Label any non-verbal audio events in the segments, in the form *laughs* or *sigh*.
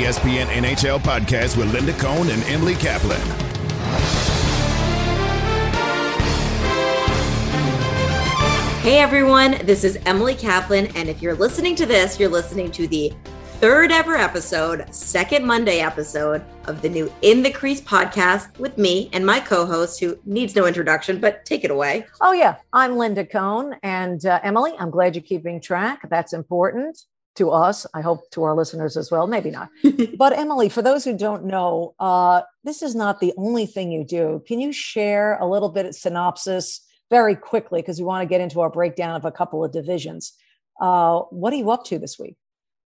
ESPN NHL podcast with Linda Cohn and Emily Kaplan. Hey everyone, this is Emily Kaplan, and if you're listening to this, you're listening to the third ever episode, second Monday episode of the new In the Crease podcast with me and my co host, who needs no introduction, but take it away. Oh, yeah. I'm Linda Cohn. And uh, Emily, I'm glad you're keeping track. That's important to us. I hope to our listeners as well. Maybe not. *laughs* but Emily, for those who don't know, uh, this is not the only thing you do. Can you share a little bit of synopsis very quickly? Because we want to get into our breakdown of a couple of divisions. Uh, what are you up to this week?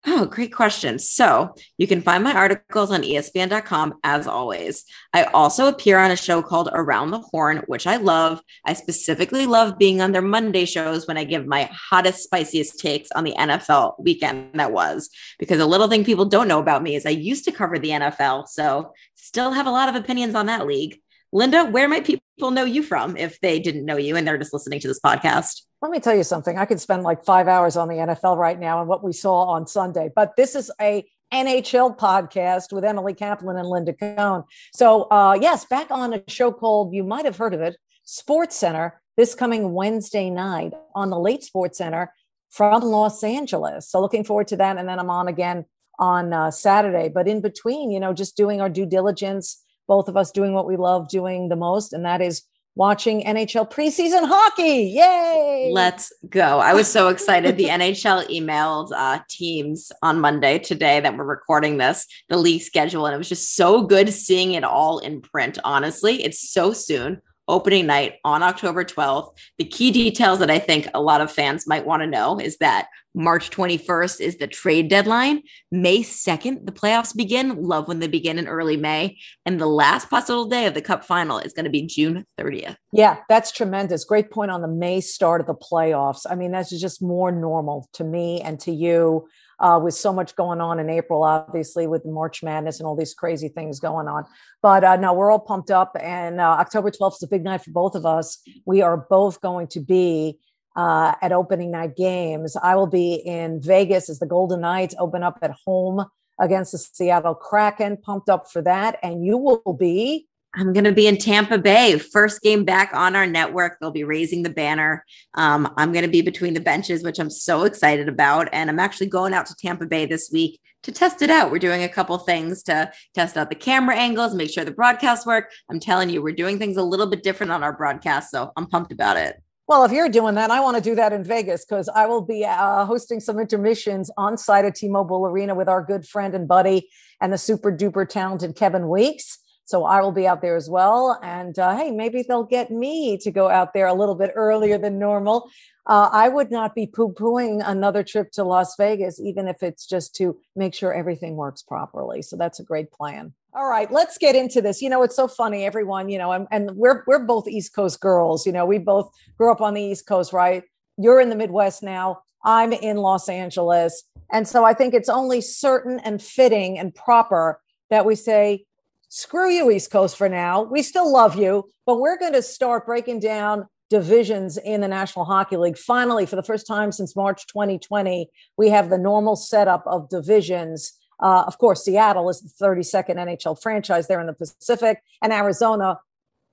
Oh, great question. So you can find my articles on ESPN.com as always. I also appear on a show called Around the Horn, which I love. I specifically love being on their Monday shows when I give my hottest, spiciest takes on the NFL weekend that was. Because a little thing people don't know about me is I used to cover the NFL. So still have a lot of opinions on that league. Linda, where might people know you from if they didn't know you and they're just listening to this podcast? Let me tell you something. I could spend like five hours on the NFL right now and what we saw on Sunday, but this is a NHL podcast with Emily Kaplan and Linda Cohn. So, uh, yes, back on a show called, you might have heard of it, Sports Center, this coming Wednesday night on the Late Sports Center from Los Angeles. So, looking forward to that. And then I'm on again on uh, Saturday. But in between, you know, just doing our due diligence, both of us doing what we love doing the most, and that is watching NHL preseason hockey. Yay! Let's go. I was so excited. the *laughs* NHL emailed uh, teams on Monday today that we're recording this, the league schedule, and it was just so good seeing it all in print. Honestly, it's so soon. Opening night on October 12th. The key details that I think a lot of fans might want to know is that March 21st is the trade deadline. May 2nd, the playoffs begin. Love when they begin in early May. And the last possible day of the cup final is going to be June 30th. Yeah, that's tremendous. Great point on the May start of the playoffs. I mean, that's just more normal to me and to you. Uh, with so much going on in April, obviously with March Madness and all these crazy things going on. But uh, we're all pumped up, and uh, October 12th is a big night for both of us. We are both going to be uh, at opening night games. I will be in Vegas as the Golden Knights open up at home against the Seattle Kraken. Pumped up for that. And you will be. I'm going to be in Tampa Bay. First game back on our network. They'll be raising the banner. Um, I'm going to be between the benches, which I'm so excited about. And I'm actually going out to Tampa Bay this week to test it out. We're doing a couple things to test out the camera angles, make sure the broadcasts work. I'm telling you, we're doing things a little bit different on our broadcast. So I'm pumped about it. Well, if you're doing that, I want to do that in Vegas because I will be uh, hosting some intermissions on site at T-Mobile Arena with our good friend and buddy and the super duper talented Kevin Weeks. So I will be out there as well. And uh, hey, maybe they'll get me to go out there a little bit earlier than normal. Uh, I would not be poo pooing another trip to Las Vegas, even if it's just to make sure everything works properly. So that's a great plan. All right, let's get into this. You know, it's so funny, everyone. You know, and, and we're we're both East Coast girls. You know, we both grew up on the East Coast, right? You're in the Midwest now. I'm in Los Angeles, and so I think it's only certain and fitting and proper that we say, "Screw you, East Coast, for now. We still love you, but we're going to start breaking down divisions in the National Hockey League. Finally, for the first time since March 2020, we have the normal setup of divisions." Uh, of course, Seattle is the 32nd NHL franchise there in the Pacific, and Arizona,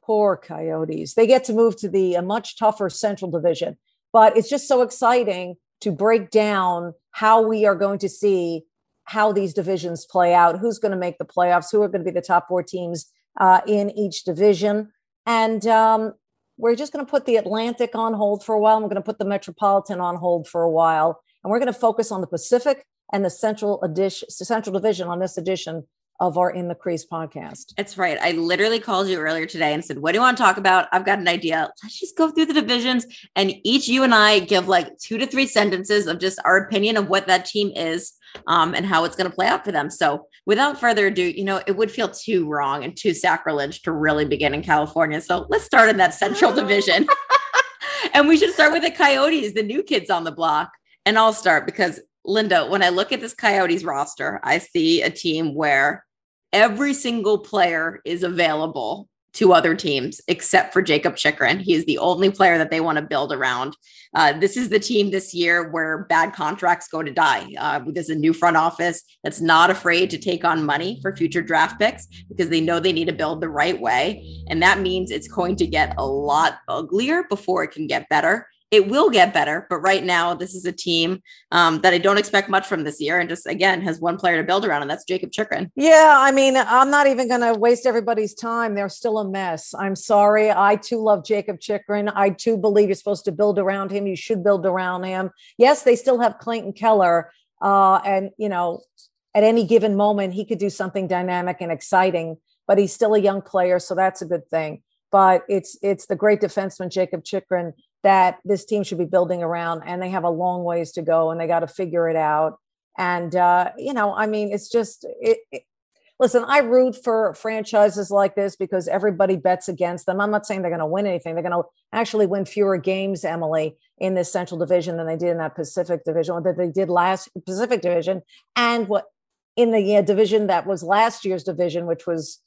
poor Coyotes. They get to move to the a much tougher Central Division. But it's just so exciting to break down how we are going to see how these divisions play out, who's going to make the playoffs, who are going to be the top four teams uh, in each division. And um, we're just going to put the Atlantic on hold for a while. We're going to put the Metropolitan on hold for a while. And we're going to focus on the Pacific and the central edition, central division on this edition of our In the Crease podcast. That's right. I literally called you earlier today and said, What do you want to talk about? I've got an idea. Let's just go through the divisions. And each you and I give like two to three sentences of just our opinion of what that team is um, and how it's going to play out for them. So, without further ado, you know, it would feel too wrong and too sacrilege to really begin in California. So, let's start in that central division. *laughs* and we should start with the Coyotes, the new kids on the block. And I'll start because Linda, when I look at this Coyotes roster, I see a team where every single player is available to other teams except for Jacob Chychrun. He is the only player that they want to build around. Uh, this is the team this year where bad contracts go to die. Uh, there's a new front office that's not afraid to take on money for future draft picks because they know they need to build the right way. And that means it's going to get a lot uglier before it can get better it will get better. But right now, this is a team um, that I don't expect much from this year, and just again has one player to build around, and that's Jacob Chychrun. Yeah, I mean, I'm not even going to waste everybody's time. They're still a mess. I'm sorry. I too love Jacob Chychrun. I too believe you're supposed to build around him. You should build around him. Yes, they still have Clayton Keller, uh, and you know, at any given moment, he could do something dynamic and exciting. But he's still a young player, so that's a good thing. But it's it's the great defenseman Jacob Chychrun that this team should be building around and they have a long ways to go and they got to figure it out. And uh, you know i mean it's just it, it, listen i root for franchises like this because everybody bets against them. I'm not saying they're going to win anything. They're going to actually win fewer games emily in this central division than they did in that pacific division or that they did last pacific division and what in the uh, division that was last year's division which was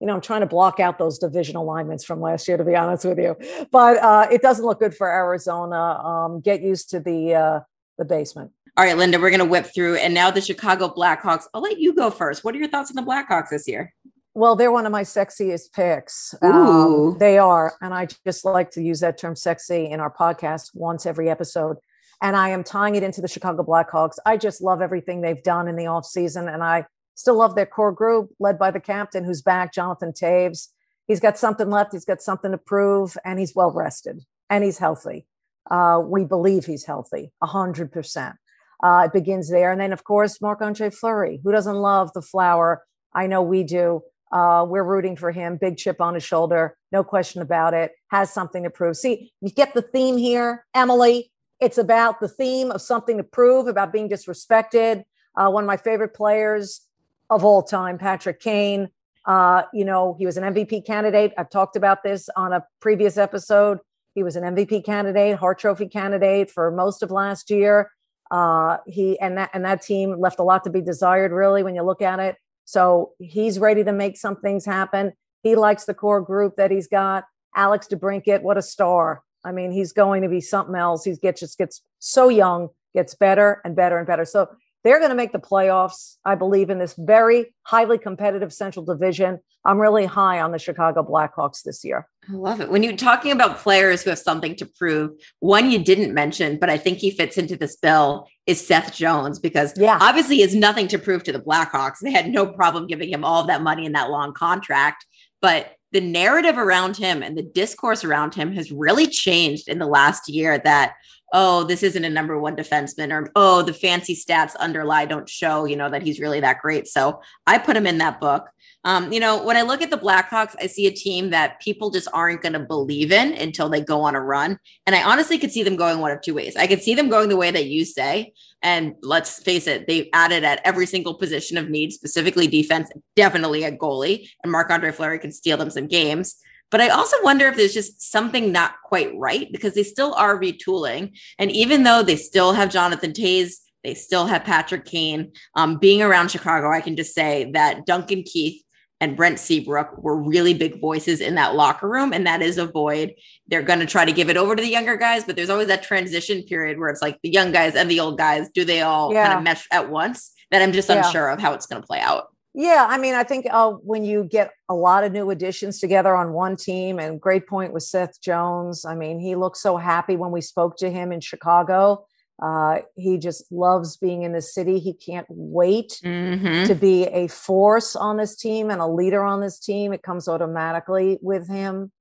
you know, I'm trying to block out those division alignments from last year, to be honest with you. But uh, it doesn't look good for Arizona. Um, get used to the uh, the basement. All right, Linda, we're going to whip through, and now the Chicago Blackhawks. I'll let you go first. What are your thoughts on the Blackhawks this year? Well, they're one of my sexiest picks. Um, they are, and I just like to use that term "sexy" in our podcast once every episode. And I am tying it into the Chicago Blackhawks. I just love everything they've done in the off season, and I Still love their core group led by the captain who's back, Jonathan Toews. He's got something left. He's got something to prove, and he's well rested and he's healthy. Uh, we believe he's healthy, 100%. Uh, it begins there. And then, of course, Marc Andre Fleury. Who doesn't love the flower? I know we do. Uh, we're rooting for him. Big chip on his shoulder. No question about it. Has something to prove. See, you get the theme here, Emily. It's about the theme of something to prove, about being disrespected. Uh, one of my favorite players of all time, Patrick Kane. Uh, you know, he was an MVP candidate. I've talked about this on a previous episode. He was an MVP candidate, Hart Trophy candidate for most of last year. Uh, he and that and that team left a lot to be desired, really, when you look at it. So he's ready to make some things happen. He likes the core group that he's got. Alex DeBrincat, what a star! I mean, he's going to be something else. He gets just gets so young, gets better and better and better. So they're going to make the playoffs, I believe, in this very highly competitive Central Division. I'm really high on the Chicago Blackhawks this year. I love it. When you're talking about players who have something to prove, one you didn't mention, but I think he fits into this bill is Seth Jones because yeah. obviously he has nothing to prove to the Blackhawks. They had no problem giving him all of that money in that long contract. But the narrative around him and the discourse around him has really changed in the last year that oh, this isn't a number one defenseman, or oh, the fancy stats underlie don't show, you know, that he's really that great. So I put him in that book. Um, you know, when I look at the Blackhawks, I see a team that people just aren't going to believe in until they go on a run. And I honestly could see them going one of two ways. I could see them going the way that you say. And let's face it, they've added at every single position of need, specifically defense, definitely a goalie. And Marc Andre Fleury can steal them some games. But I also wonder if there's just something not quite right because they still are retooling. And even though they still have Jonathan Toews, they still have Patrick Kane. Um, being around Chicago, I can just say that Duncan Keith and Brent Seabrook were really big voices in that locker room. And that is a void. They're going to try to give it over to the younger guys, but there's always that transition period where it's like the young guys and the old guys, do they all yeah. kind of mesh at once? That I'm just yeah. unsure of how it's going to play out. Yeah, I mean, I think uh, when you get a lot of new additions together on one team, and great point with Seth Jones. I mean, he looked so happy when we spoke to him in Chicago. Uh, he just loves being in the city. He can't wait mm-hmm. to be a force on this team and a leader on this team. It comes automatically with him.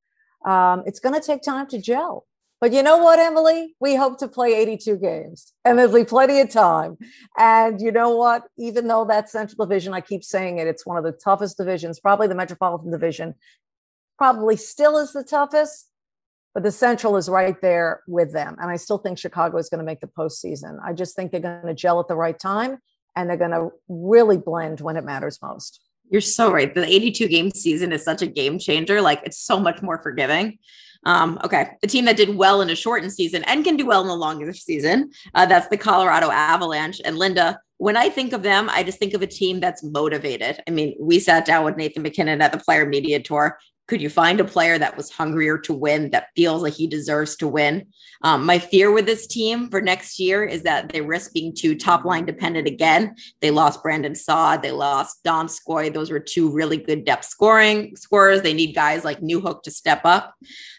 Um, it's going to take time to gel. But you know what, Emily? We hope to play 82 games and there'll be plenty of time. And you know what? Even though that Central Division, I keep saying it, it's one of the toughest divisions, probably the Metropolitan Division, probably still is the toughest, but the Central is right there with them. And I still think Chicago is going to make the postseason. I just think they're going to gel at the right time and they're going to really blend when it matters most. You're so right. The 82 game season is such a game changer. Like it's so much more forgiving. Um, okay, the team that did well in a shortened season and can do well in the longer season. Uh, that's the Colorado Avalanche. And Linda, when I think of them, I just think of a team that's motivated. I mean, we sat down with Nathan MacKinnon at the Player Media Tour. Could you find a player that was hungrier to win that feels like he deserves to win? Um, my fear with this team for next year is that they risk being too top line dependent again. They lost Brandon Saad, they lost Donskoy. Those were two really good depth scoring scorers. They need guys like Newhook to step up.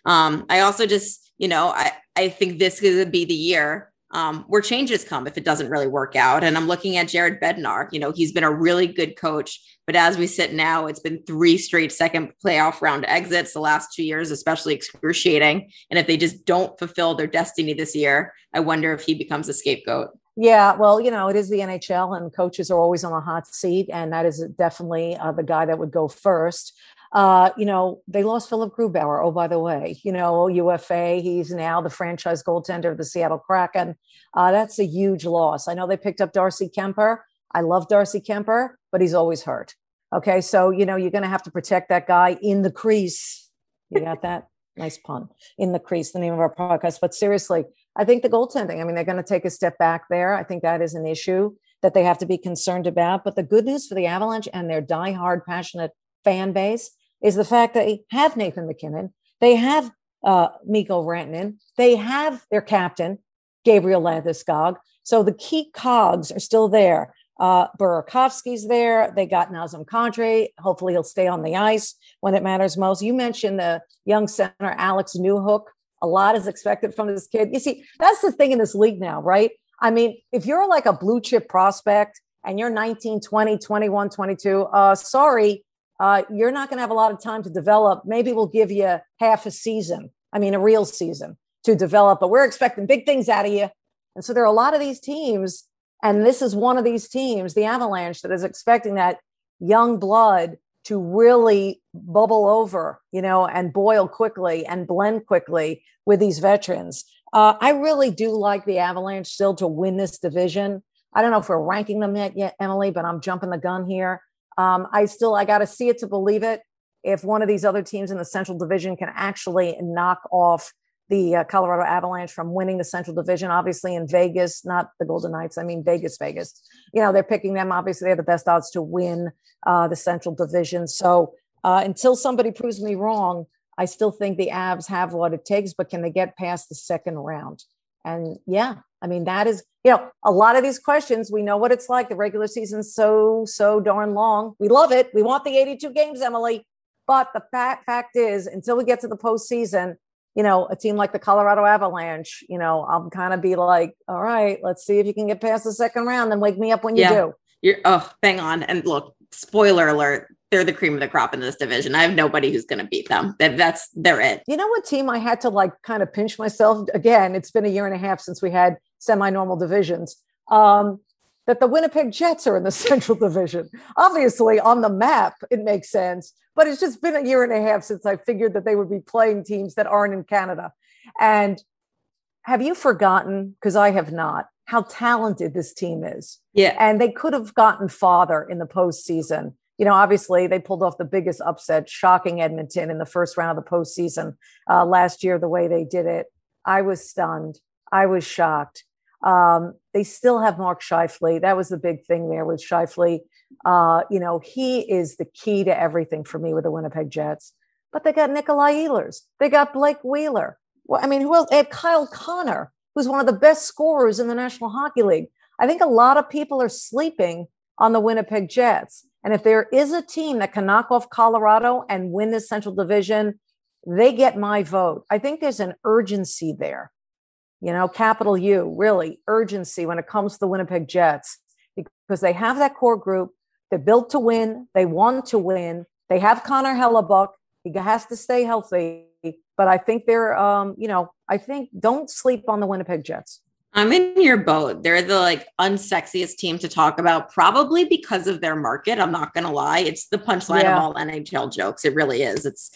Um, I also just, you know, I, I think this could be the year um, where changes come if it doesn't really work out. And I'm looking at Jared Bednar. You know, he's been a really good coach, but as we sit now, it's been three straight second playoff round exits the last two years, especially excruciating. And if they just don't fulfill their destiny this year, I wonder if he becomes a scapegoat. Yeah, well, you know, it is the NHL, and coaches are always on the hot seat, and that is definitely uh, the guy that would go first. Uh, you know, they lost Philipp Grubauer. Oh, by the way, you know, UFA, he's now the franchise goaltender of the Seattle Kraken. Uh, that's a huge loss. I know they picked up Darcy Kuemper. I love Darcy Kuemper, but he's always hurt. Okay. So, you know, you're going to have to protect that guy in the crease. You got that? *laughs* nice pun. In the crease, the name of our podcast. But seriously, I think the goaltending, I mean, they're going to take a step back there. I think that is an issue that they have to be concerned about. But the good news for the Avalanche and their die-hard, passionate fan base is the fact that they have Nathan MacKinnon, they have uh, Mikko Rantanen, they have their captain, Gabriel Landeskog. So the key cogs are still there. Uh, Burakovsky's there. They got Nazem Kadri. Hopefully, he'll stay on the ice when it matters most. You mentioned the young center, Alex Newhook. A lot is expected from this kid. You see, that's the thing in this league now, right? I mean, if you're like a blue chip prospect and you're 19, 20, 21, 22, uh, sorry, uh, you're not going to have a lot of time to develop. Maybe we'll give you half a season. I mean, a real season to develop, but we're expecting big things out of you. And so there are a lot of these teams, and this is one of these teams, the Avalanche, that is expecting that young blood to really bubble over, you know, and boil quickly and blend quickly with these veterans. Uh, I really do like the Avalanche still to win this division. I don't know if we're ranking them yet, yet Emily, but I'm jumping the gun here. Um, I still I got to see it to believe it. If one of these other teams in the Central Division can actually knock off the uh, Colorado Avalanche from winning the Central Division, obviously in Vegas, not the Golden Knights. I mean Vegas, Vegas. You know they're picking them. Obviously, they have the best odds to win uh, the Central Division. So uh, until somebody proves me wrong, I still think the Avs have what it takes. But can they get past the second round? And yeah, I mean, that is, you know, a lot of these questions, we know what it's like. The regular season's so, so darn long. We love it. We want the 82 games, Emily. But the fact, fact is, until we get to the postseason, you know, a team like the Colorado Avalanche, you know, I'm kind of be like, all right, let's see if you can get past the second round, then wake me up when you do. You're oh, bang on. And look, spoiler alert, they're the cream of the crop in this division. I have nobody who's going to beat them. That that's they're it. You know what team I had to like kind of pinch myself again. It's been a year and a half since we had semi-normal divisions. Um, that the Winnipeg Jets are in the *laughs* Central Division. Obviously, on the map, it makes sense, but it's just been a year and a half since I figured that they would be playing teams that aren't in Canada. And have you forgotten? Because I have not how talented this team is. Yeah. And they could have gotten farther in the postseason. You know, obviously they pulled off the biggest upset, shocking Edmonton in the first round of the postseason uh, last year, the way they did it. I was stunned. I was shocked. Um, they still have Mark Scheifele. That was the big thing there with Scheifele. Uh, you know, he is the key to everything for me with the Winnipeg Jets. But they got Nikolai Ehlers. They got Blake Wheeler. Well, I mean, who else? They had Kyle Connor who's one of the best scorers in the National Hockey League. I think a lot of people are sleeping on the Winnipeg Jets. And if there is a team that can knock off Colorado and win this Central Division, they get my vote. I think there's an urgency there, you know, capital U, really urgency when it comes to the Winnipeg Jets because they have that core group. They're built to win. They want to win. They have Connor Hellebuyck. He has to stay healthy. But I think they're, um, you know, I think don't sleep on the Winnipeg Jets. I'm in your boat. They're the like unsexiest team to talk about, probably because of their market. I'm not gonna lie. It's the punchline yeah. of all NHL jokes. It really is. It's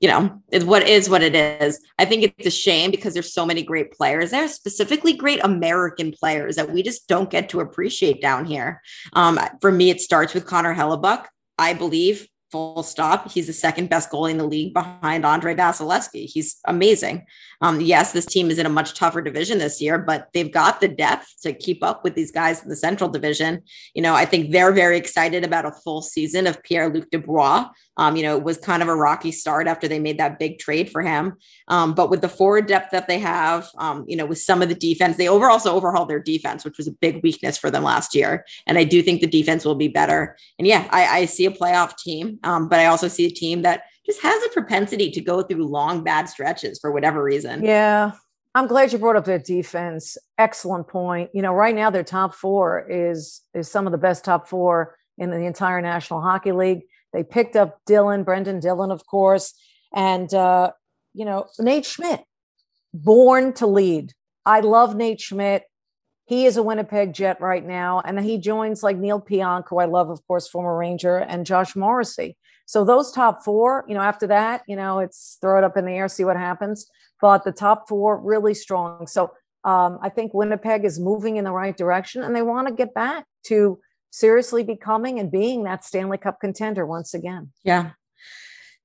you know, it's what is what it is. I think it's a shame because there's so many great players there, specifically great American players that we just don't get to appreciate down here. Um, for me, it starts with Connor Hellebuyck. I believe full stop. He's the second best goalie in the league behind Andrei Vasilevskiy. He's amazing. Um, yes, this team is in a much tougher division this year, but they've got the depth to keep up with these guys in the Central Division. You know, I think they're very excited about a full season of Pierre Luc Dubois. Um, you know, it was kind of a rocky start after they made that big trade for him. Um, but with the forward depth that they have, um, you know, with some of the defense, they over also overhauled their defense, which was a big weakness for them last year. And I do think the defense will be better. And yeah, I, I see a playoff team, um, but I also see a team that just has a propensity to go through long bad stretches for whatever reason. Yeah. I'm glad you brought up their defense. Excellent point. You know, right now their top four is is some of the best top four in the entire National Hockey League. They picked up Dillon, Brenden Dillon, of course, and uh, you know Nate Schmidt, born to lead. I love Nate Schmidt. He is a Winnipeg Jet right now, and he joins like Neal Pionk, who I love, of course, former Ranger, and Josh Morrissey. So those top four, you know, after that, you know, it's throw it up in the air, see what happens. But the top four really strong. So um, I think Winnipeg is moving in the right direction, and they want to get back to seriously becoming and being that Stanley Cup contender once again. Yeah.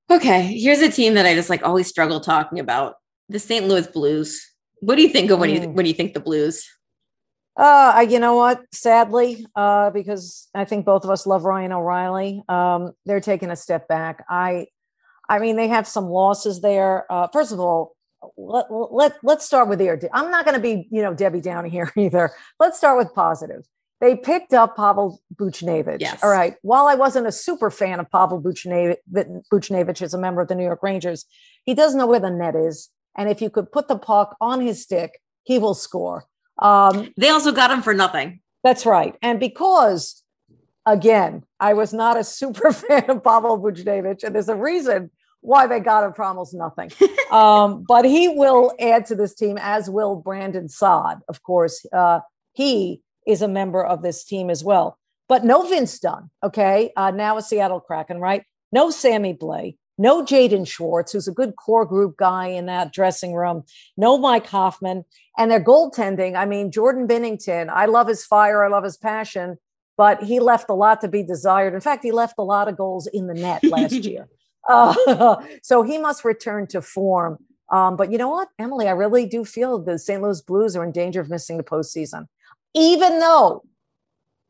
Okay, here's a team that I just like always struggle talking about: the St. Louis Blues. What do you think of when mm. you when do you think the Blues? Uh, you know what? Sadly, uh, because I think both of us love Ryan O'Reilly. Um, they're taking a step back. I, I mean, they have some losses there. Uh, first of all, let, let let's start with the. I'm not going to be you know Debbie Downey here *laughs* either. Let's start with positive. They picked up Pavel Buchnevich. Yes. All right. While I wasn't a super fan of Pavel Buchnevich, Buchnevich as a member of the New York Rangers, he does know where the net is, and if you could put the puck on his stick, he will score. Um, they also got him for nothing. That's right. And because, again, I was not a super *laughs* fan of Pavel Buchnevich, and there's a reason why they got him for almost nothing. *laughs* um, but he will add to this team, as will Brandon Saad. Of course, uh, he is a member of this team as well. But no Vince Dunn, okay? Uh, now a Seattle Kraken, right? No Sammy Blais, no Jaden Schwartz, who's a good core group guy in that dressing room, no Mike Hoffman, and their goaltending. I mean, Jordan Binnington, I love his fire, I love his passion, but he left a lot to be desired. In fact, he left a lot of goals in the net last *laughs* year. Uh, *laughs* so he must return to form. Um, but you know what, Emily, I really do feel the St. Louis Blues are in danger of missing the postseason, even though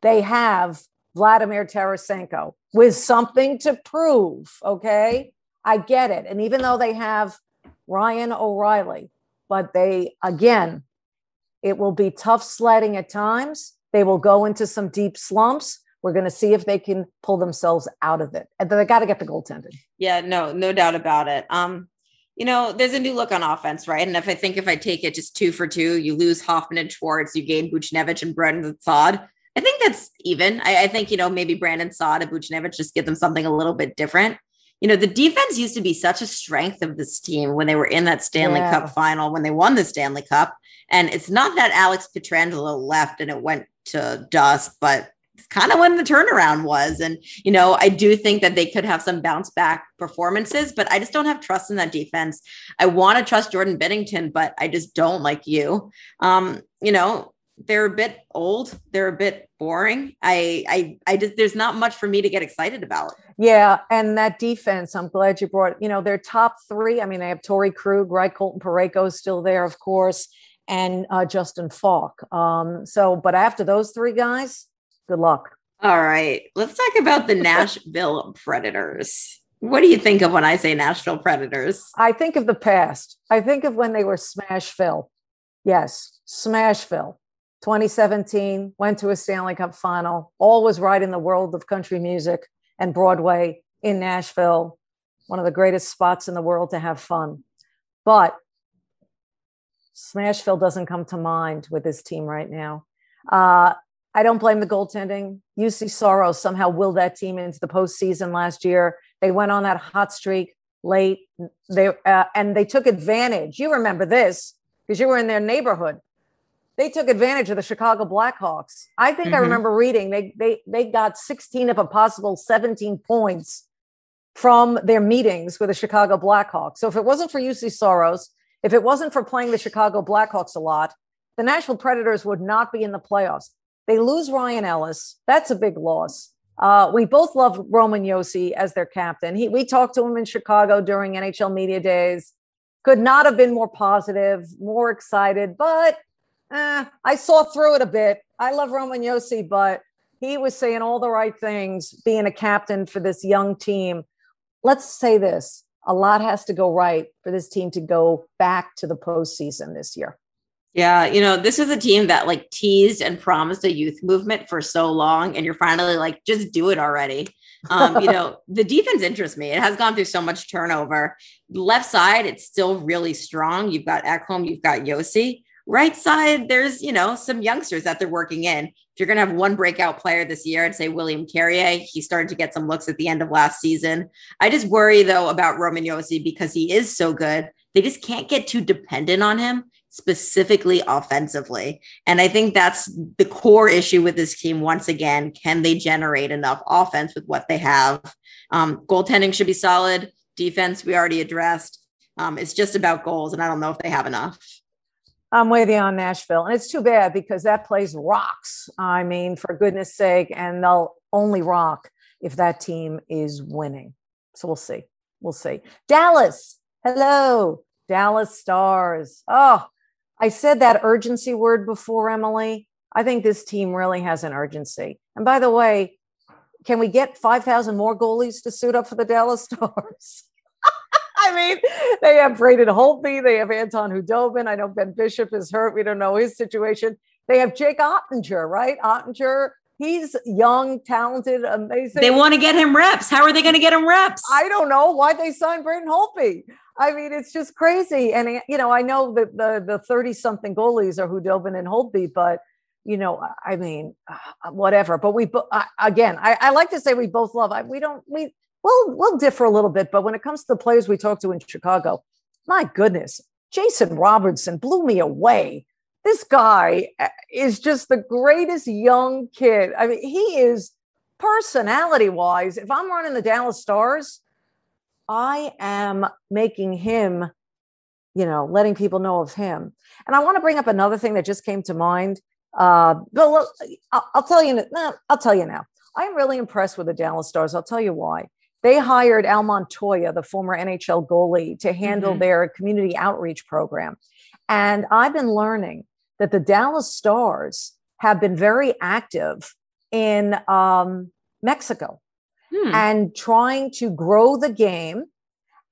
they have Vladimir Tarasenko with something to prove. Okay. I get it. And even though they have Ryan O'Reilly, but they, again, it will be tough sledding at times. They will go into some deep slumps. We're going to see if they can pull themselves out of it. And they got to get the goaltending. Yeah, no, no doubt about it. Um, you know, there's a new look on offense, right? And if I think if I take it just two for two, you lose Hoffman and Schwartz, you gain Buchnevich and Brandon Saad. I think that's even. I, I, think, you know, maybe Brandon Saad and Buchnevich just give them something a little bit different you know, the defense used to be such a strength of this team when they were in that Stanley yeah. Cup final, when they won the Stanley Cup. And it's not that Alex Pietrangelo left and it went to dust, but kind of when the turnaround was. And, you know, I do think that they could have some bounce back performances, but I just don't have trust in that defense. I want to trust Jordan Binnington, but I just don't like you. Um, you know, they're a bit old. They're a bit boring. I, I, I just, there's not much for me to get excited about. Yeah. And that defense, I'm glad you brought, you know, their top three. I mean, they have Torey Krug, right? Colton Parayko is still there, of course, and uh, Justin Faulk Um, so, but after those three guys, good luck. All right. Let's talk about the *laughs* Nashville Predators. What do you think of when I say Nashville Predators? I think of the past. I think of when they were Smashville. Yes, Smashville. 2017, went to a Stanley Cup final. All was right in the world of country music and Broadway in Nashville, one of the greatest spots in the world to have fun. But Smashville doesn't come to mind with this team right now. Uh, I don't blame the goaltending. Juuse Saros somehow willed that team into the postseason last year. They went on that hot streak late. They uh, and they took advantage. You remember this because you were in their neighborhood they took advantage of the Chicago Blackhawks. I think mm-hmm. I remember reading they they they got 16 of a possible 17 points from their meetings with the Chicago Blackhawks. So if it wasn't for Juuse Saros, if it wasn't for playing the Chicago Blackhawks a lot, the Nashville Predators would not be in the playoffs. They lose Ryan Ellis. That's a big loss. Uh, we both love Roman Josi as their captain. He, we talked to him in Chicago during NHL Media Days. Could not have been more positive, more excited, but eh, I saw through it a bit. I love Roman Josi, but he was saying all the right things, being a captain for this young team. let's say this a lot has to go right for this team to go back to the postseason this year. Yeah, you know, this is a team that like teased and promised a youth movement for so long, and you're finally like, just do it already. Um, you know, *laughs* the defense interests me. It has gone through so much turnover. Left side, it's still really strong. You've got Ekholm, you've got Josi. Right side, there's you know some youngsters that they're working in. If you're gonna have one breakout player this year, I'd say William Carrier. He started to get some looks at the end of last season. I just worry though about Roman Josi because he is so good. They just can't get too dependent on him specifically offensively. And I think that's the core issue with this team. Once again, can they generate enough offense with what they have? Um, goaltending should be solid. Defense, we already addressed. Um, it's just about goals, and I don't know if they have enough. I'm with you on Nashville. And it's too bad because that place rocks. I mean, for goodness sake, and they'll only rock if that team is winning. So we'll see. We'll see. Dallas, hello. Dallas Stars. Oh, I said that urgency word before, Emily. I think this team really has an urgency. And by the way, can we get 5,000 more goalies to suit up for the Dallas *laughs* Stars? I mean, they have Braden Holtby, they have Anton Khudobin. I know Ben Bishop is hurt. We don't know his situation. They have Jake Oettinger, right? Oettinger, he's young, talented, amazing. They want to get him reps. How are they going to get him reps? I don't know why they signed Braden Holtby. I mean, it's just crazy. And you know, I know that the the thirty something goalies are Khudobin and Holtby, but you know, I mean, uh, whatever. But we again, I, I, like to say we both love. I, we don't. We we'll we'll differ a little bit, but when it comes to the players we talked to in Chicago, my goodness, Jason Robertson blew me away. This guy uh, is just the greatest young kid. I mean, he is personality wise. If I'm running the Dallas Stars, I am making him, you know, letting people know of him. And I want to bring up another thing that just came to mind. Uh, but I'll, I'll tell you. I'll tell you now. I'm really impressed with the Dallas Stars. I'll tell you why. They hired Al Montoya, the former NHL goalie, to handle mm-hmm. their community outreach program. And I've been learning that the Dallas Stars have been very active in um, Mexico hmm. and trying to grow the game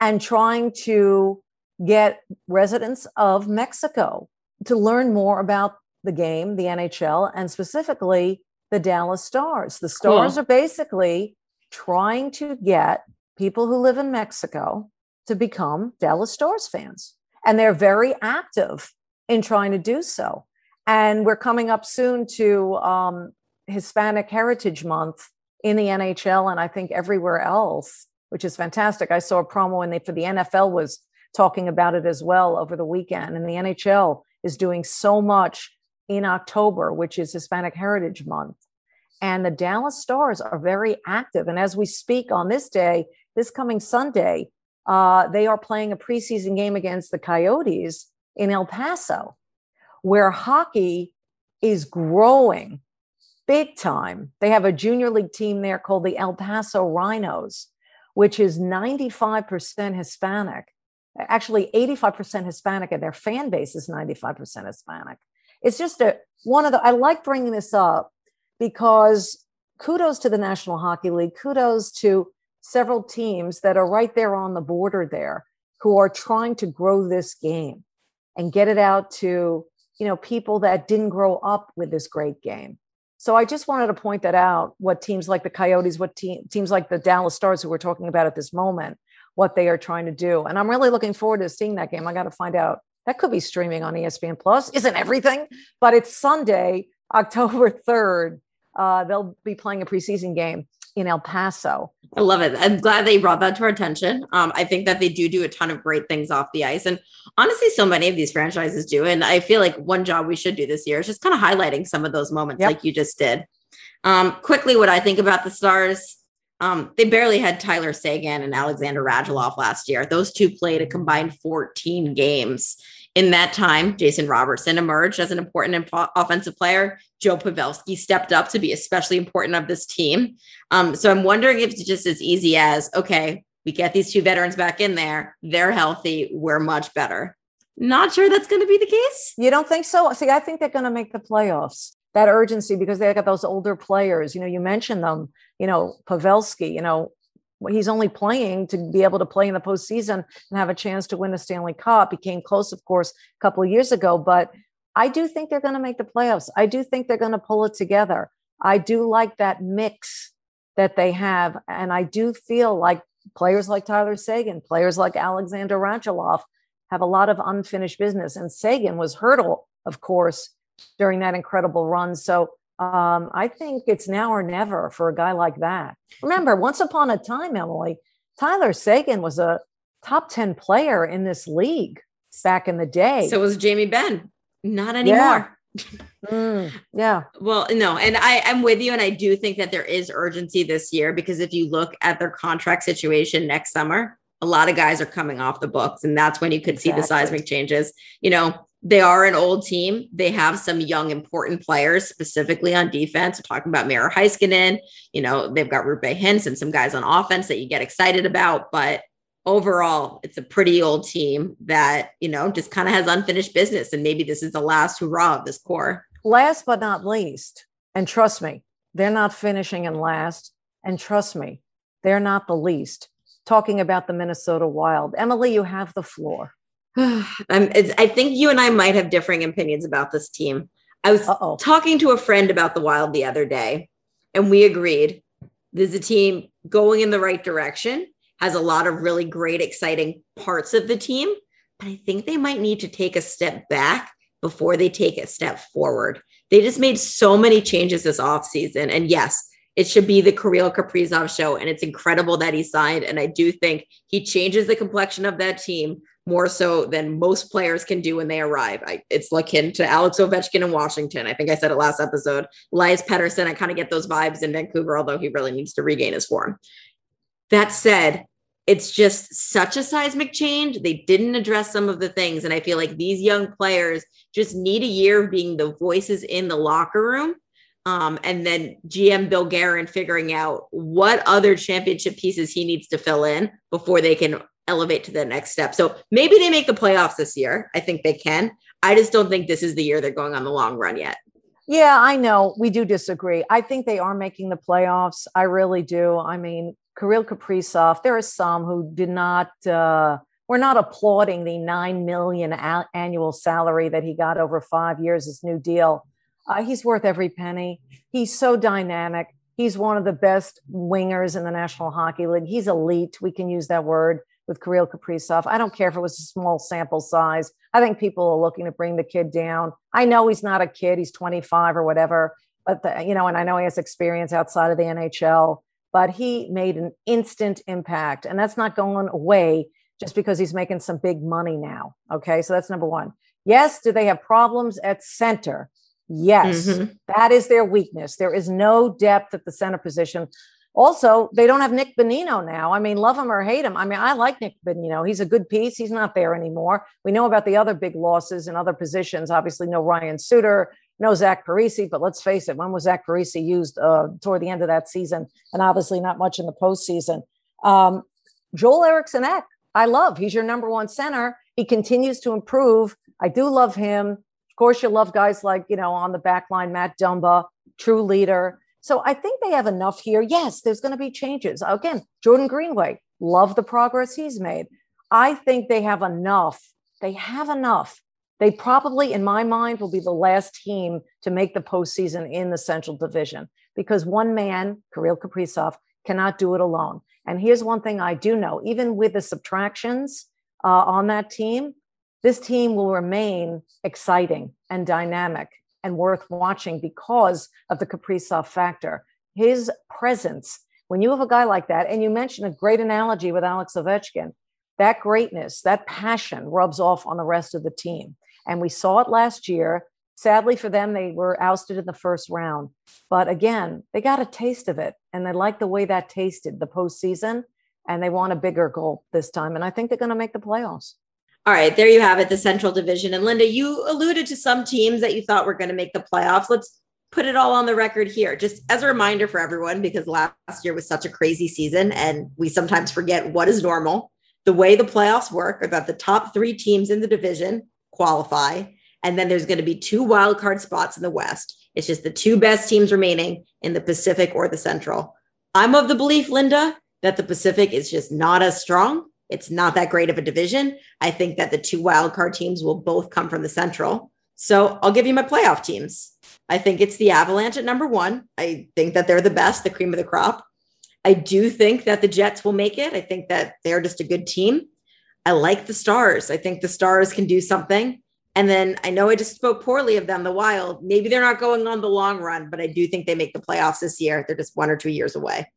and trying to get residents of Mexico to learn more about the game, the NHL, and specifically the Dallas Stars. The Stars cool. are basically trying to get people who live in Mexico to become Dallas Stars fans. And they're very active in trying to do so. And we're coming up soon to um, Hispanic Heritage Month in the NHL and I think everywhere else, which is fantastic. I saw a promo for the NFL was talking about it as well over the weekend. And the NHL is doing so much in October, which is Hispanic Heritage Month. And the Dallas Stars are very active. And as we speak on this day, this coming Sunday, uh, they are playing a preseason game against the Coyotes in El Paso, where hockey is growing big time. They have a junior league team there called the El Paso Rhinos, which is 95% Hispanic, actually 85% Hispanic, and their fan base is 95% Hispanic. It's just a one of the, I like bringing this up because kudos to the National Hockey League, kudos to several teams that are right there on the border there who are trying to grow this game and get it out to you know people that didn't grow up with this great game so I just wanted to point that out what teams like the Coyotes, what te- teams like the Dallas Stars, who we're talking about at this moment, what they are trying to do. And I'm really looking forward to seeing that game. I got to find out. That could be streaming on ESPN Plus. Isn't everything? But it's Sunday, October *laughs* 3rd. Uh, they'll be playing a preseason game in El Paso. I love it. I'm glad they brought that to our attention. Um, I think that they do do a ton of great things off the ice. And honestly, so many of these franchises do. And I feel like one job we should do this year is just kind of highlighting some of those moments yep. like you just did. Um, quickly, what I think about the Stars, um, they barely had Tyler Seguin and Alexander Radulov last year. Those two played a combined 14 games. In that time, Jason Robertson emerged as an important offensive player. Joe Pavelski stepped up to be especially important of this team. Um, so I'm wondering if it's just as easy as okay, we get these two veterans back in there, they're healthy, we're much better. Not sure that's going to be the case. You don't think so? See, I think they're going to make the playoffs. That urgency because they got those older players. You know, you mentioned them. You know, Pavelski. You know, he's only playing to be able to play in the postseason and have a chance to win a Stanley Cup. He came close, of course, a couple of years ago, but I do think they're going to make the playoffs. I do think they're going to pull it together. I do like that mix that they have. And I do feel like players like Tyler Seguin, players like Alexander Radulov have a lot of unfinished business. And Seguin was hurdle, of course, during that incredible run. So um, I think it's now or never for a guy like that. Remember, once upon a time, Emily, Tyler Seguin was a top 10 player in this league back in the day. So was Jamie Benn. Not anymore. Yeah. Mm, yeah. Well, no, and I, I'm with you. And I do think that there is urgency this year because if you look at their contract situation next summer, a lot of guys are coming off the books. And that's when you could exactly. see the seismic changes. You know, they are an old team. They have some young, important players, specifically on defense. We're talking about Miro Heiskanen. You know, they've got Roope Hintz and some guys on offense that you get excited about. But overall, it's a pretty old team that, you know, just kind of has unfinished business. And maybe this is the last hurrah of this core. Last but not least, and trust me, they're not finishing in last. And trust me, they're not the least. Talking about the Minnesota Wild. Emily, you have the floor. *sighs* I think you and I might have differing opinions about this team. I was Uh-oh. talking to a friend about the Wild the other day, and we agreed there's a team going in the right direction, has a lot of really great, exciting parts of the team, but I think they might need to take a step back before they take a step forward. They just made so many changes this offseason. And yes, it should be the Kirill Kaprizov show. And it's incredible that he signed. And I do think he changes the complexion of that team more so than most players can do when they arrive. I, it's akin to Alex Ovechkin in Washington. I think I said it last episode. Elias Pettersson, I kind of get those vibes in Vancouver, although he really needs to regain his form. That said, it's just such a seismic change. They didn't address some of the things. And I feel like these young players just need a year of being the voices in the locker room. Um, and then GM Bill Guerin figuring out what other championship pieces he needs to fill in before they can elevate to the next step. So maybe they make the playoffs this year. I think they can. I just don't think this is the year they're going on the long run yet. Yeah, I know. We do disagree. I think they are making the playoffs. I really do. I mean, Kirill Kaprizov, there are some who did not, uh, we're not applauding the 9 million a- annual salary that he got over five years, his new deal. Uh, he's worth every penny. He's so dynamic. He's one of the best wingers in the National Hockey League. He's elite. We can use that word with Kirill Kaprizov. I don't care if it was a small sample size. I think people are looking to bring the kid down. I know he's not a kid; he's 25 or whatever. But the, you know, and I know he has experience outside of the NHL. But he made an instant impact, and that's not going away just because he's making some big money now. Okay, so that's number one. Yes, do they have problems at center? Yes, mm-hmm. that is their weakness. There is no depth at the center position. Also, they don't have Nick Bonino now. I mean, love him or hate him. I mean, I like Nick Bonino. He's a good piece. He's not there anymore. We know about the other big losses in other positions. Obviously, no Ryan Suter, no Zach Parise. But let's face it, when was Zach Parise used uh, toward the end of that season? And obviously, not much in the postseason. Um, Joel Eriksson Ek, I love. He's your number one center. He continues to improve. I do love him. Of course, you love guys like, you know, on the back line, Matt Dumba, true leader. So I think they have enough here. Yes, there's going to be changes. Again, Jordan Greenway, love the progress he's made. I think they have enough. They have enough. They probably, in my mind, will be the last team to make the postseason in the Central Division because one man, Kirill Kaprizov, cannot do it alone. And here's one thing I do know even with the subtractions uh, on that team, this team will remain exciting and dynamic and worth watching because of the Kaprizov factor. His presence, when you have a guy like that, and you mentioned a great analogy with Alex Ovechkin, that greatness, that passion rubs off on the rest of the team. And we saw it last year. Sadly for them, they were ousted in the first round. But again, they got a taste of it and they like the way that tasted the postseason. And they want a bigger goal this time. And I think they're going to make the playoffs. All right, there you have it, the Central Division. And Linda, you alluded to some teams that you thought were going to make the playoffs. Let's put it all on the record here, just as a reminder for everyone, because last year was such a crazy season and we sometimes forget what is normal. The way the playoffs work are that the top three teams in the division qualify, and then there's going to be two wild card spots in the West. It's just the two best teams remaining in the Pacific or the Central. I'm of the belief, Linda, that the Pacific is just not as strong. It's not that great of a division. I think that the two wildcard teams will both come from the Central. So I'll give you my playoff teams. I think it's the Avalanche at number one. I think that they're the best, the cream of the crop. I do think that the Jets will make it. I think that they're just a good team. I like the Stars. I think the Stars can do something. And then I know I just spoke poorly of them, the Wild. Maybe they're not going on the long run, but I do think they make the playoffs this year. They're just one or two years away.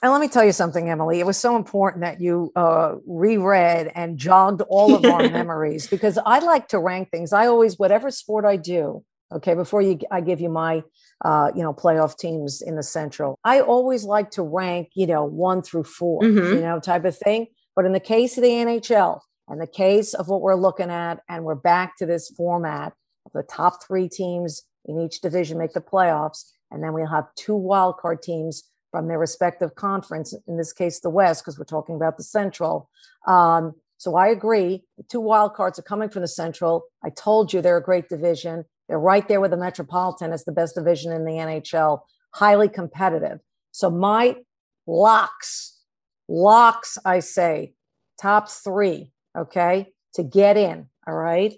And let me tell you something, Emily. It was so important that you uh, reread and jogged all of our *laughs* memories because I like to rank things. I always, whatever sport I do, okay, before you, I give you my, uh, you know, playoff teams in the Central. I always like to rank, you know, one through 4 mm-hmm. you know, type of thing. But in the case of the NHL and the case of what we're looking at, and we're back to this format of the top three teams in each division make the playoffs, and then we'll have two wildcard teams from their respective conference, in this case, the West, because we're talking about the Central. Um, so I agree. The two wild cards are coming from the Central. I told you they're a great division. They're right there with the Metropolitan as the best division in the NHL, highly competitive. So my locks, locks, I say, top three, okay, to get in. All right.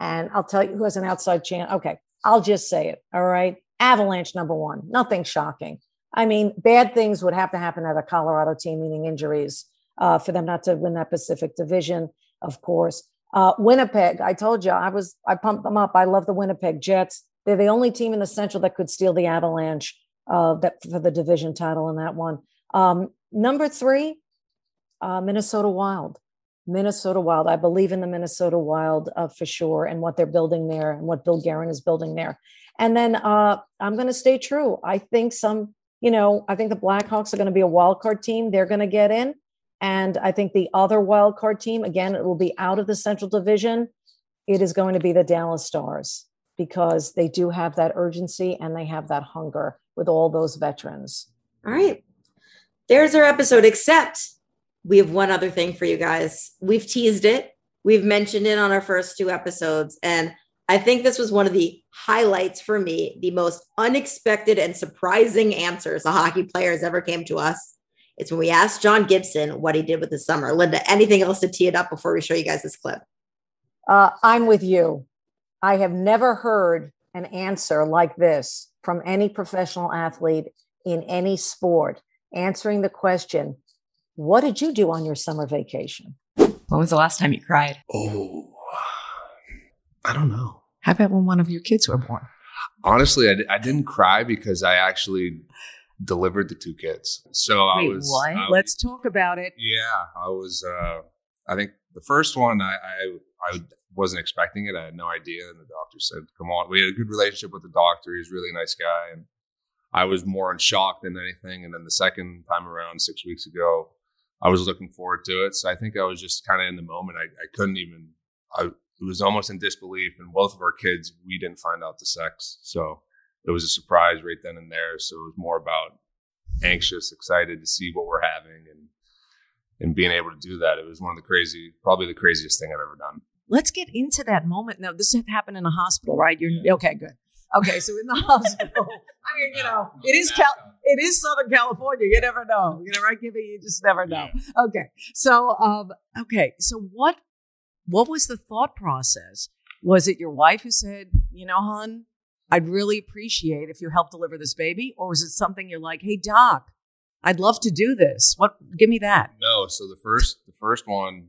And I'll tell you who has an outside chance. Okay. I'll just say it. All right. Avalanche number one. Nothing shocking. I mean, bad things would have to happen at a Colorado team, meaning injuries, uh, for them not to win that Pacific Division, of course. Uh, Winnipeg, I told you, I was, I pumped them up. I love the Winnipeg Jets. They're the only team in the Central that could steal the Avalanche uh, that for the division title in that one. Um, number three, uh, Minnesota Wild. Minnesota Wild. I believe in the Minnesota Wild uh, for sure and what they're building there and what Bill Guerin is building there. And then uh, I'm going to stay true. I think some you know, I think the Blackhawks are going to be a wild card team. They're going to get in. And I think the other wild card team, again, it will be out of the Central Division. It is going to be the Dallas Stars because they do have that urgency and they have that hunger with all those veterans. All right. There's our episode, except we have one other thing for you guys. We've teased it, we've mentioned it on our first two episodes. And I think this was one of the highlights for me, the most unexpected and surprising answers a hockey player has ever came to us. It's when we asked John Gibson what he did with the summer. Linda, anything else to tee it up before we show you guys this clip? Uh, I'm with you. I have never heard an answer like this from any professional athlete in any sport answering the question, What did you do on your summer vacation? When was the last time you cried? Oh, I don't know. How about when one of your kids were born? Honestly, I, I didn't cry because I actually delivered the two kids. So Wait, I was. What? I, Let's talk about it. Yeah, I was. Uh, I think the first one, I, I, I wasn't expecting it. I had no idea, and the doctor said, "Come on." We had a good relationship with the doctor. He's a really nice guy, and I was more in shock than anything. And then the second time around, six weeks ago, I was looking forward to it. So I think I was just kind of in the moment. I, I couldn't even. I it was almost in disbelief. And both of our kids, we didn't find out the sex. So it was a surprise right then and there. So it was more about anxious, excited to see what we're having and and being able to do that. It was one of the crazy, probably the craziest thing I've ever done. Let's get into that moment. Now, this happened in a hospital, right? You're okay, good. Okay, so in the *laughs* hospital, I mean, you know, it is Cal- it is Southern California. You never know, you know, right? Gibby, you just never know. Okay, so um, okay, so what what was the thought process? Was it your wife who said, you know, hon, I'd really appreciate if you help deliver this baby? Or was it something you're like, hey, doc, I'd love to do this. What? Give me that. No. So the first, the first one,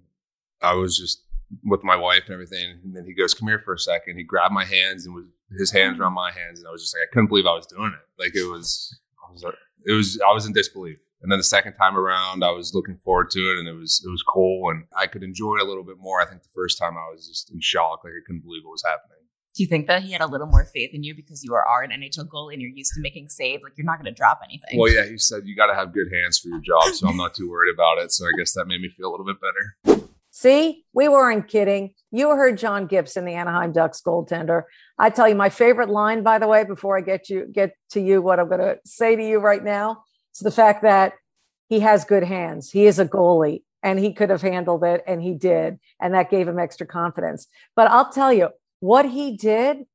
I was just with my wife and everything. And then he goes, come here for a second. He grabbed my hands and was his hands around mm. my hands. And I was just like, I couldn't believe I was doing it. Like it was, I was, it was, I was in disbelief. And then the second time around, I was looking forward to it, and it was it was cool, and I could enjoy it a little bit more. I think the first time I was just in shock, like I couldn't believe what was happening. Do you think that he had a little more faith in you because you are an NHL goalie and you're used to making save? Like you're not going to drop anything. Well, yeah, he said you got to have good hands for your job, so I'm not too worried about it. So I guess that made me feel a little bit better. See, we weren't kidding. You heard John Gibson, the Anaheim Ducks goaltender. I tell you, my favorite line, by the way, before I get you get to you, what I'm going to say to you right now is the fact that he has good hands. He is a goalie and he could have handled it and he did. And that gave him extra confidence. But I'll tell you what he did.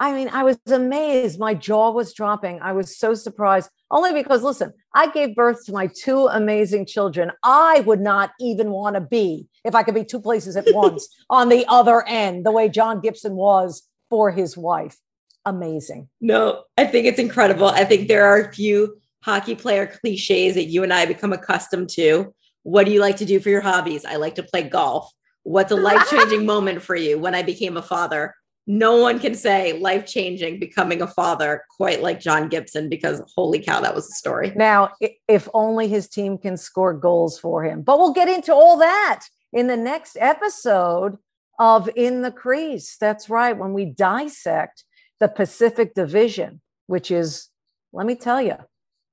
I mean, I was amazed. My jaw was dropping. I was so surprised, only because, listen, I gave birth to my two amazing children. I would not even want to be, if I could be two places at *laughs* once, on the other end, the way John Gibson was for his wife. Amazing. No, I think it's incredible. I think there are a few hockey player cliches that you and I become accustomed to. What do you like to do for your hobbies? I like to play golf. What's a life changing *laughs* moment for you when I became a father? No one can say life changing becoming a father quite like John Gibson because holy cow, that was a story. Now, if only his team can score goals for him. But we'll get into all that in the next episode of In the Crease. That's right, when we dissect the Pacific Division, which is, let me tell you,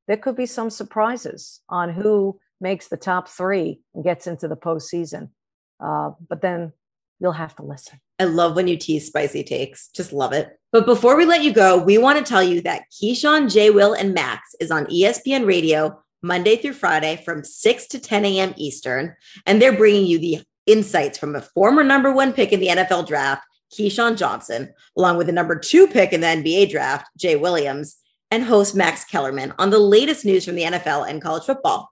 there could be some surprises on who makes the top three and gets into the postseason. Uh, but then you'll have to listen. I love when you tease spicy takes. Just love it. But before we let you go, we want to tell you that Keyshawn, J. Will, and Max is on ESPN Radio Monday through Friday from 6 to 10 a.m. Eastern. And they're bringing you the insights from a former number one pick in the NFL draft, Keyshawn Johnson, along with the number two pick in the NBA draft, Jay Williams, and host Max Kellerman on the latest news from the NFL and college football.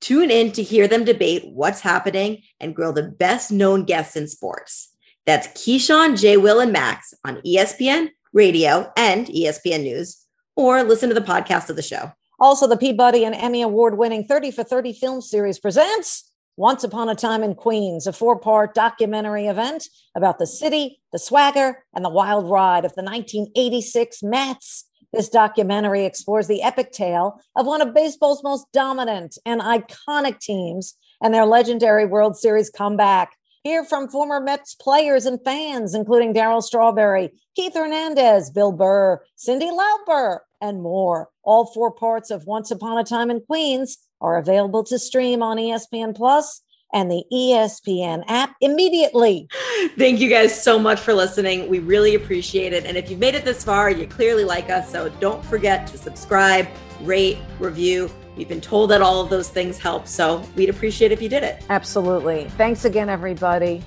Tune in to hear them debate what's happening and grill the best known guests in sports. That's Keyshawn, J. Will, and Max on ESPN Radio and ESPN News, or listen to the podcast of the show. Also, the Peabody and Emmy Award winning 30 for 30 film series presents Once Upon a Time in Queens, a four part documentary event about the city, the swagger, and the wild ride of the 1986 Mets. This documentary explores the epic tale of one of baseball's most dominant and iconic teams and their legendary World Series comeback. Hear from former Mets players and fans, including Darryl Strawberry, Keith Hernandez, Bill Burr, Cyndi Lauper, and more. All four parts of Once Upon a Time in Queens are available to stream on ESPN Plus and the ESPN app immediately. Thank you guys so much for listening. We really appreciate it. And if you've made it this far, you clearly like us. So don't forget to subscribe, rate, review. We've been told that all of those things help. So we'd appreciate if you did it. Absolutely. Thanks again, everybody.